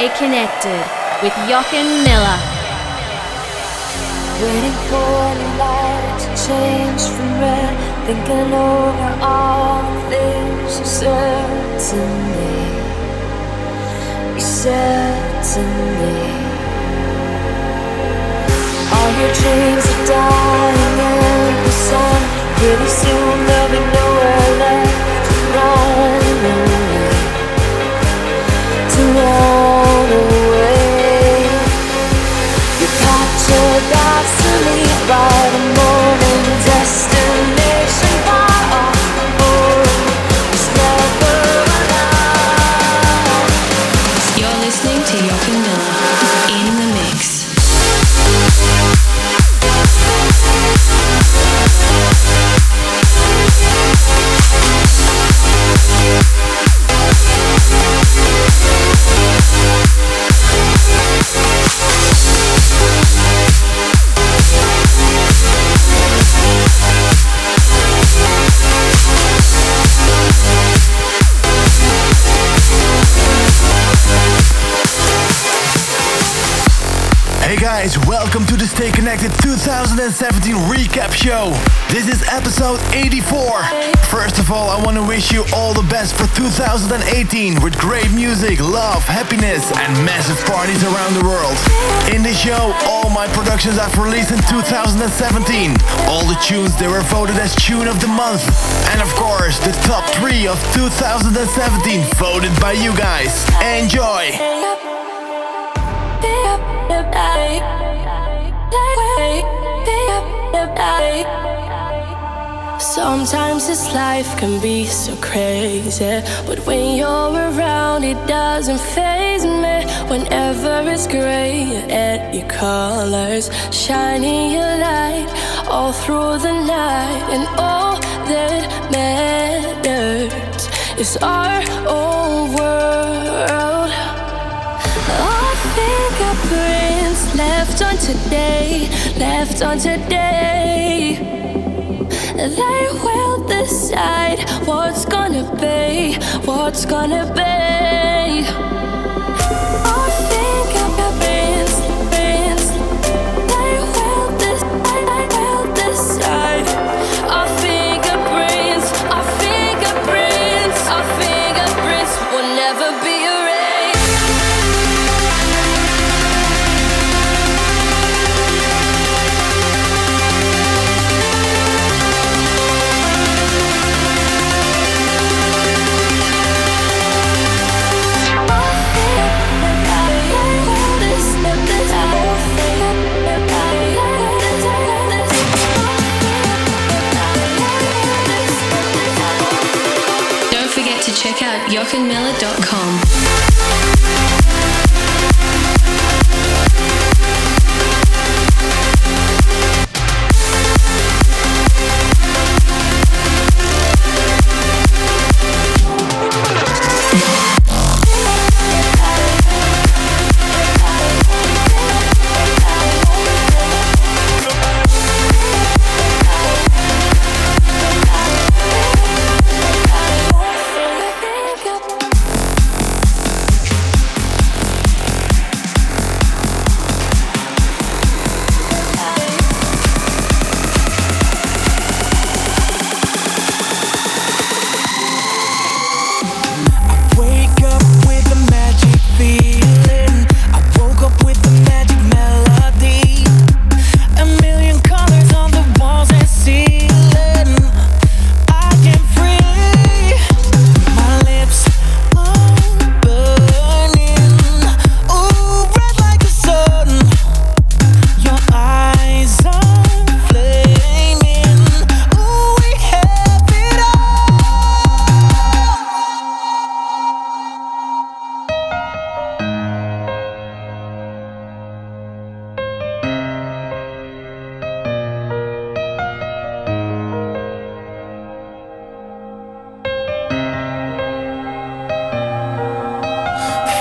Stay Connected with Jochen Miller. Waiting for the light to change from red. Thinking over all the things you said to me. You said to me. All your dreams are dying in the sun. Pretty soon there'll be nowhere left to run. To run by the Stay Connected 2017 recap show. This is episode 84. First of all, I want to wish you all the best for 2018 with great music, love, happiness, and massive parties around the world. In this show, all my productions I've released in 2017. All the tunes they were voted as tune of the month. And of course, the top 3 of 2017 voted by you guys. Enjoy! Sometimes this life can be so crazy, but when you're around, it doesn't phase me. Whenever it's gray and your colors shining your light all through the night, and all that matters is our own world. Our fingerprints left on today, left on today. They will decide what's gonna be, what's gonna be.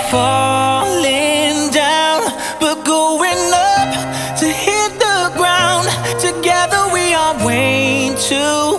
Falling down, but going up to hit the ground. Together we are waiting. too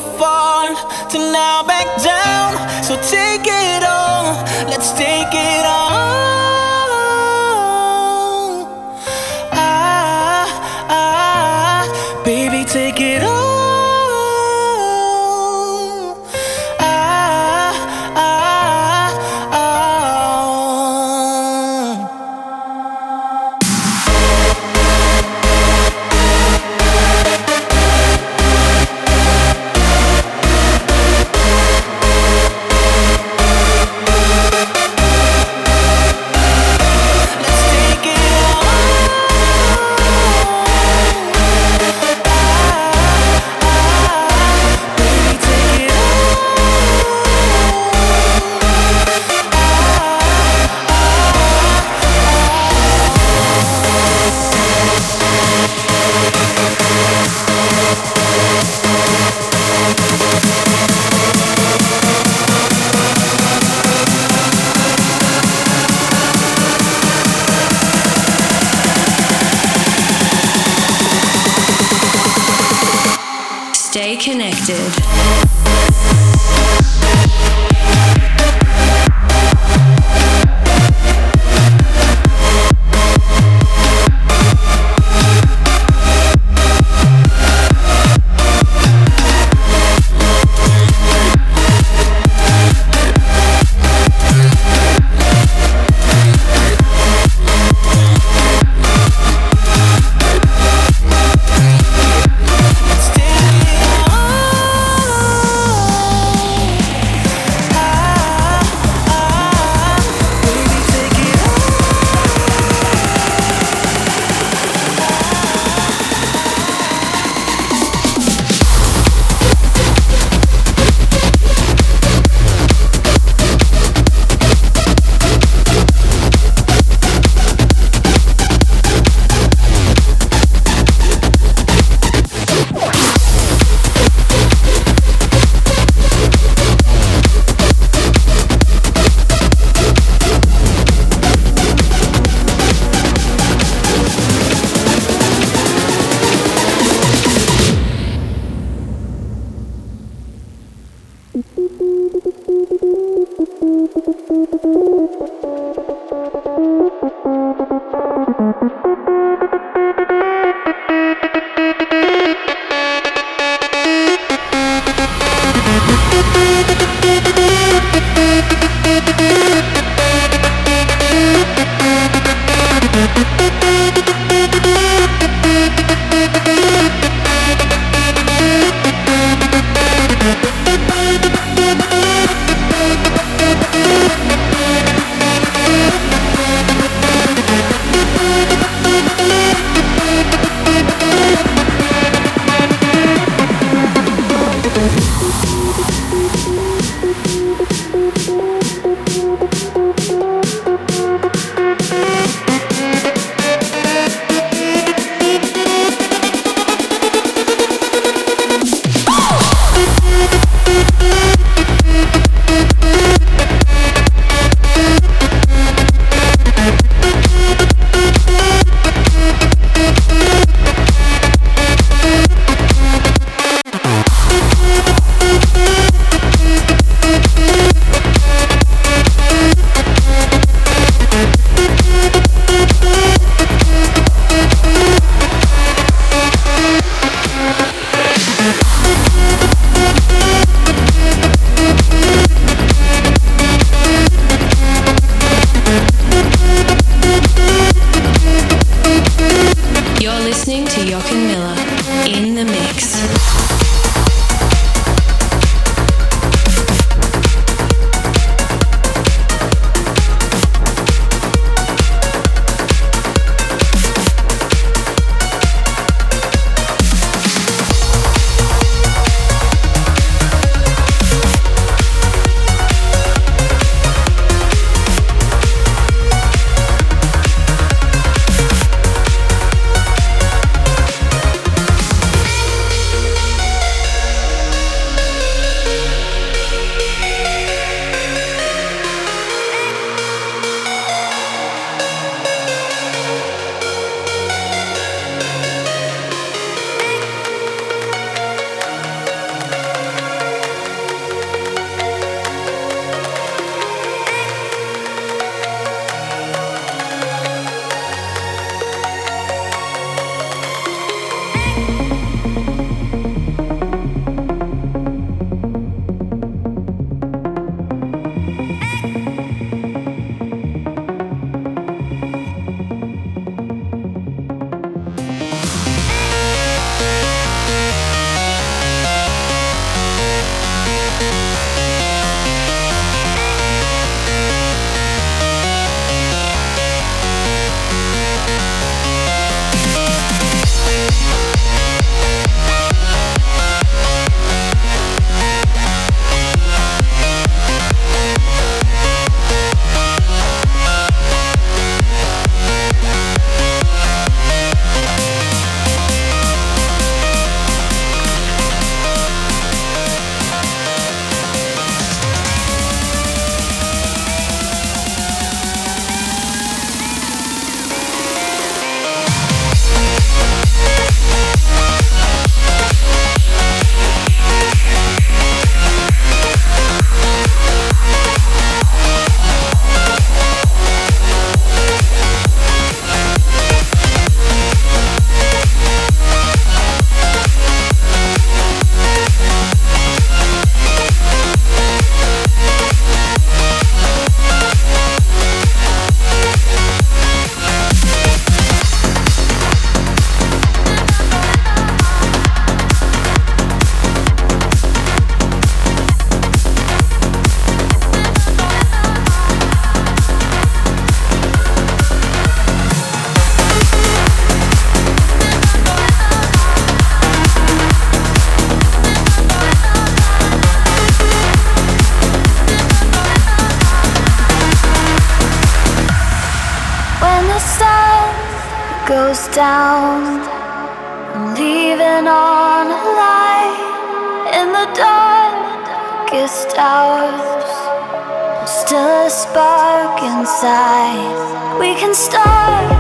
can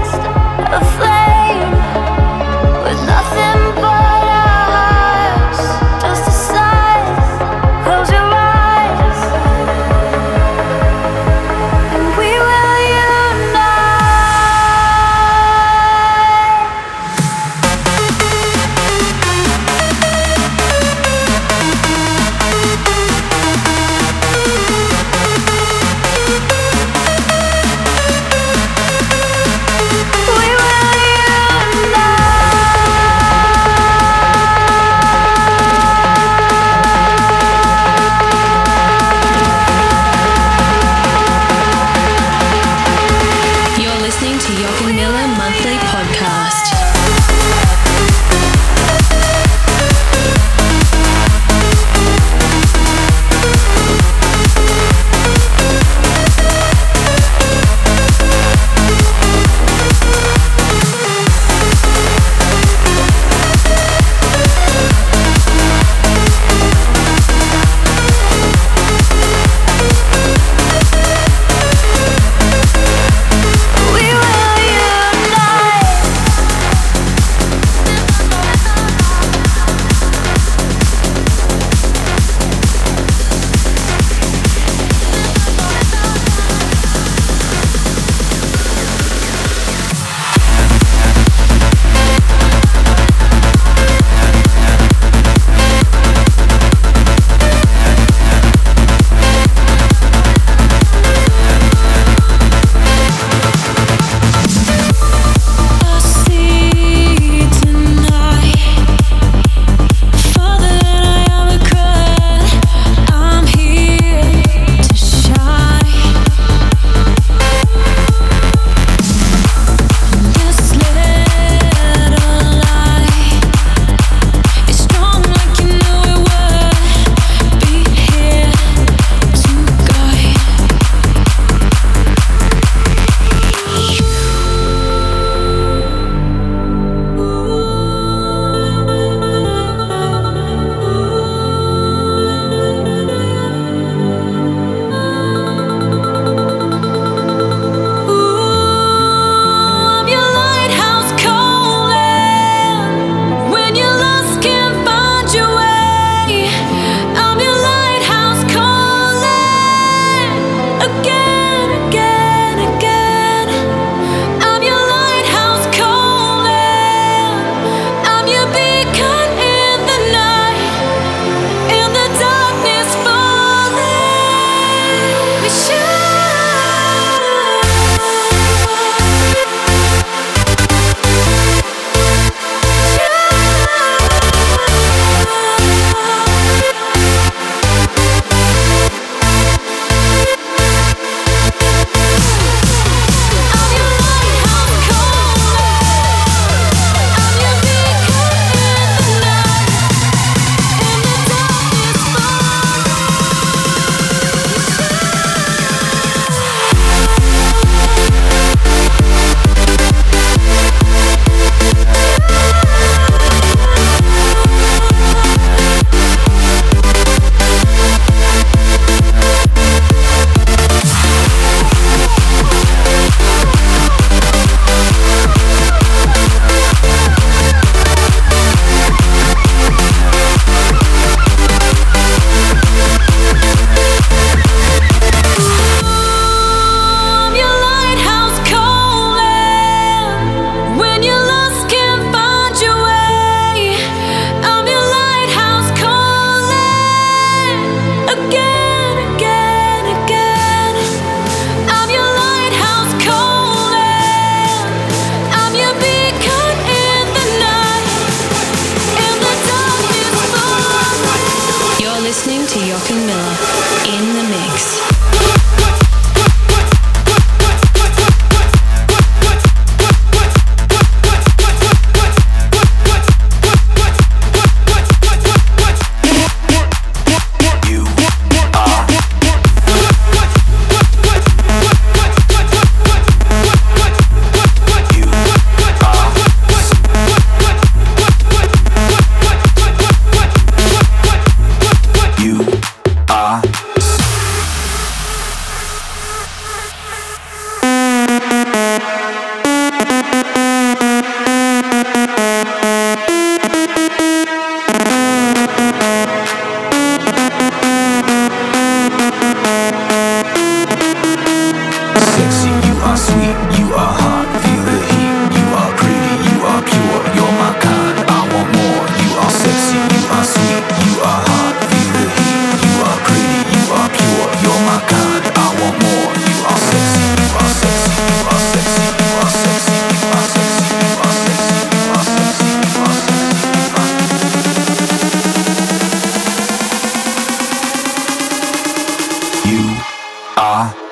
Ah.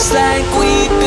just like we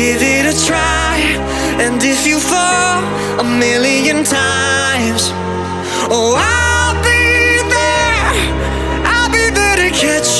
Give it a try, and if you fall a million times, oh, I'll be there. I'll be there to catch you.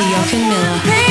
To Miller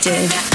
Collective.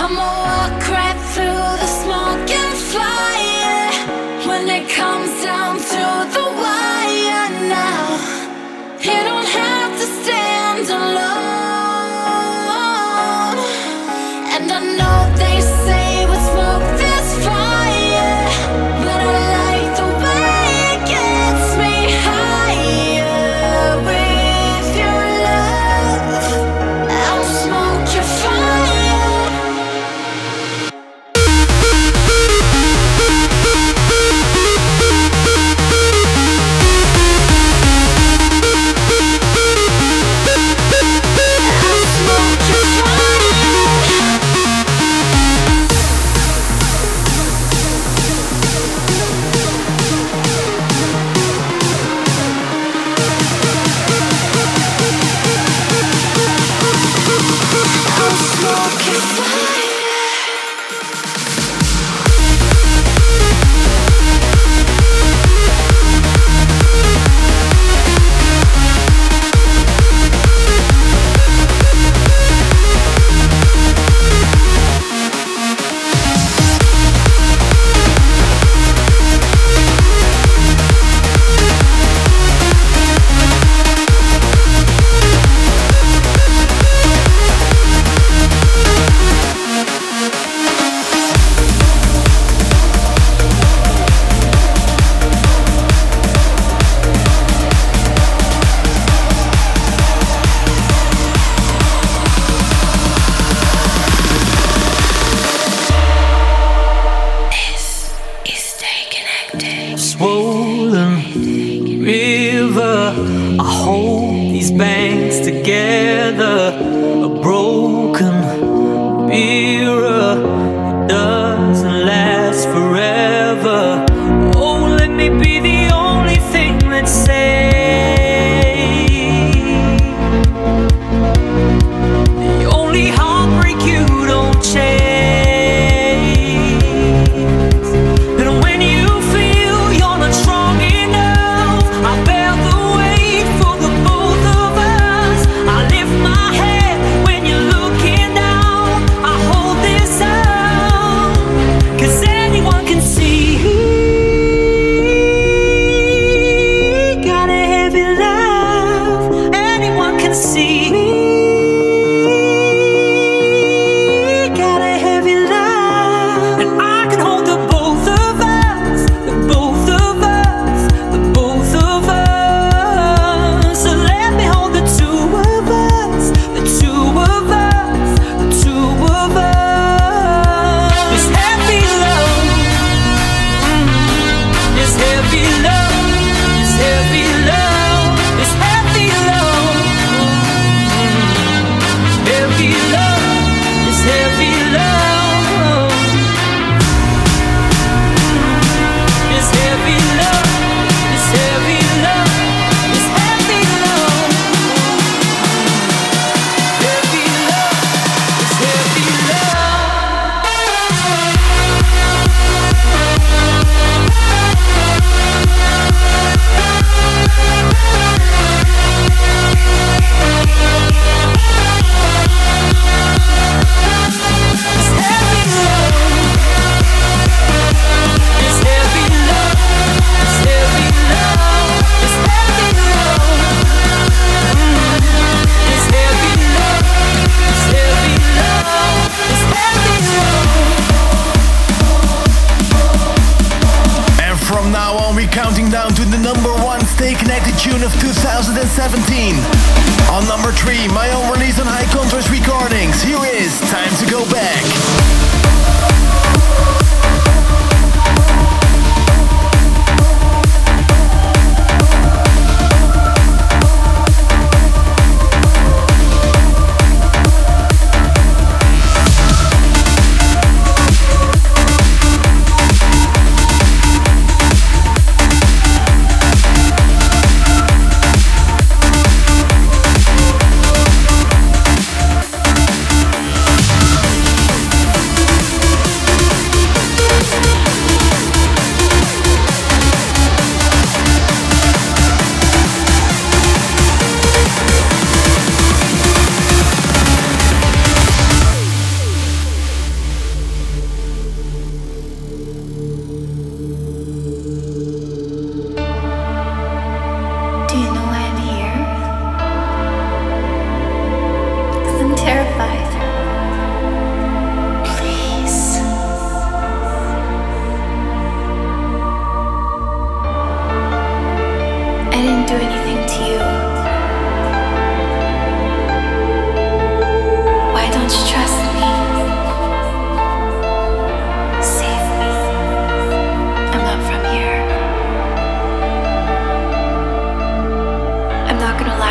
I'm aware. I hold these banks together, a broken mirror.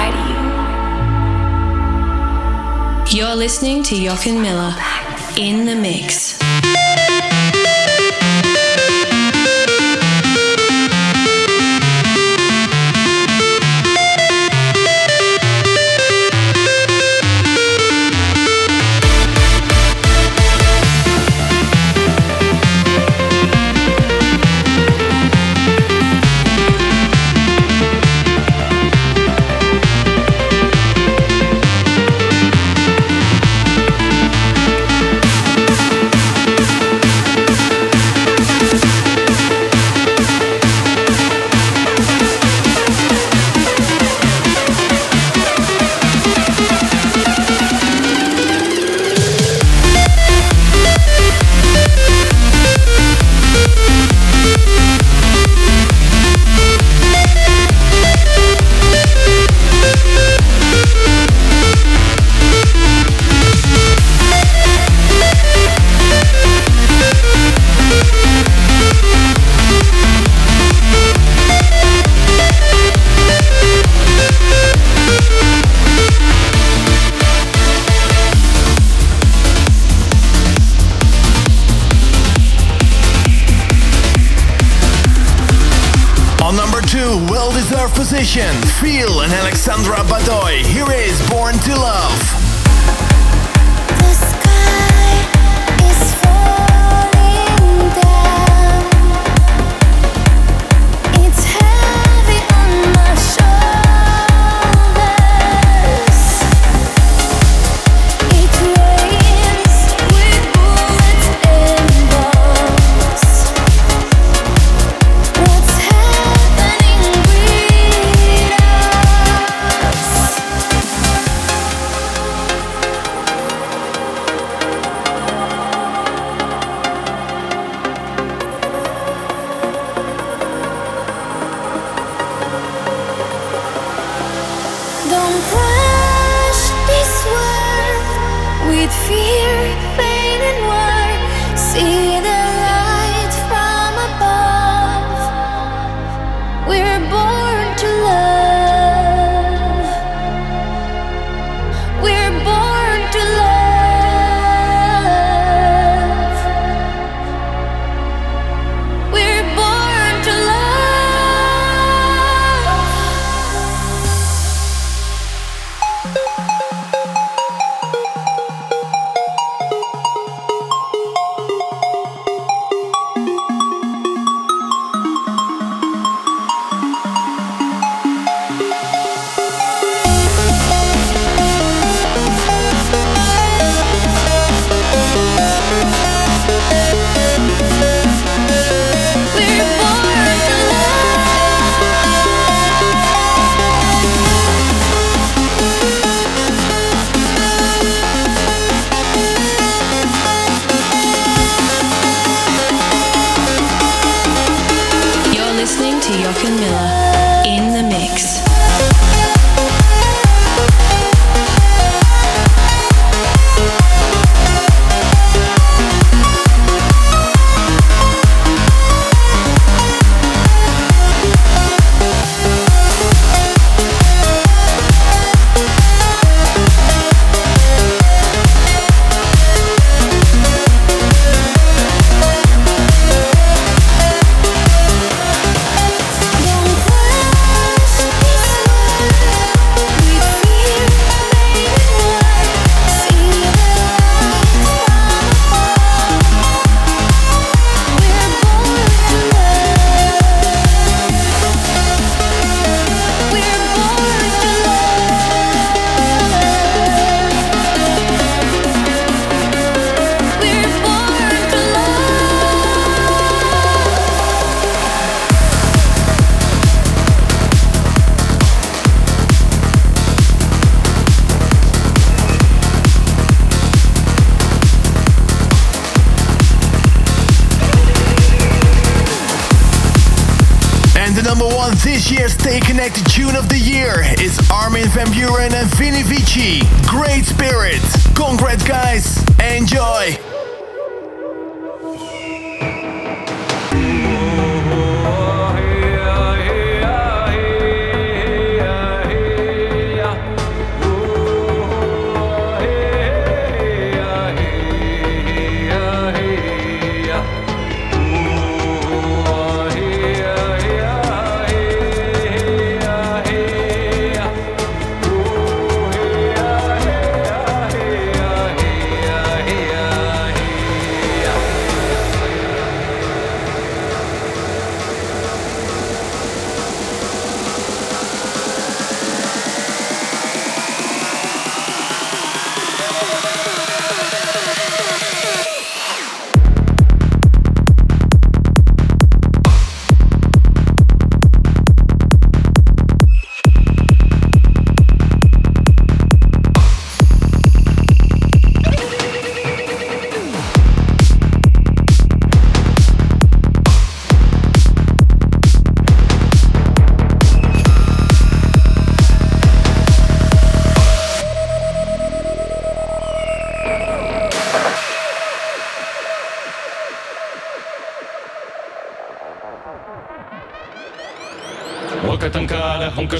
Listening to the mix. listening to Jochen Miller in the mix.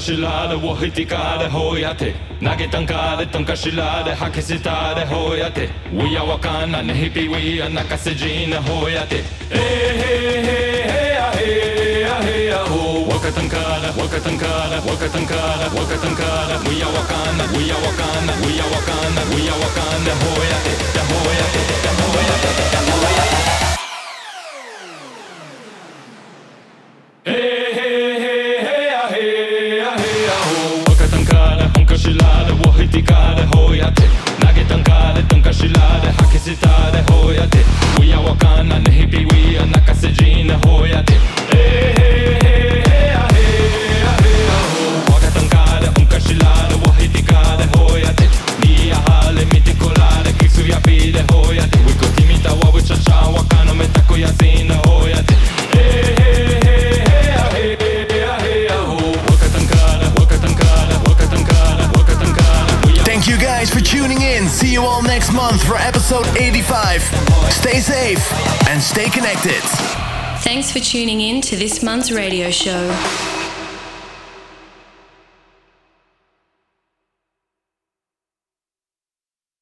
しらでを引きかでほやて投げたんかでとんかしらで吐き捨てたでほやて We are わかんなねひぴ We are 泣かせじなほやてえへへへやへやへやほわかたんかでわかたんかでわかたんかでわかたんかで We are わかんな We are わかんな We are わかんな We are わかんなほやてだほやてだほやてだほやて Thank you guys for tuning in. See you all next month for episode 85. Stay safe and stay connected. Thanks for tuning in to this month's radio show.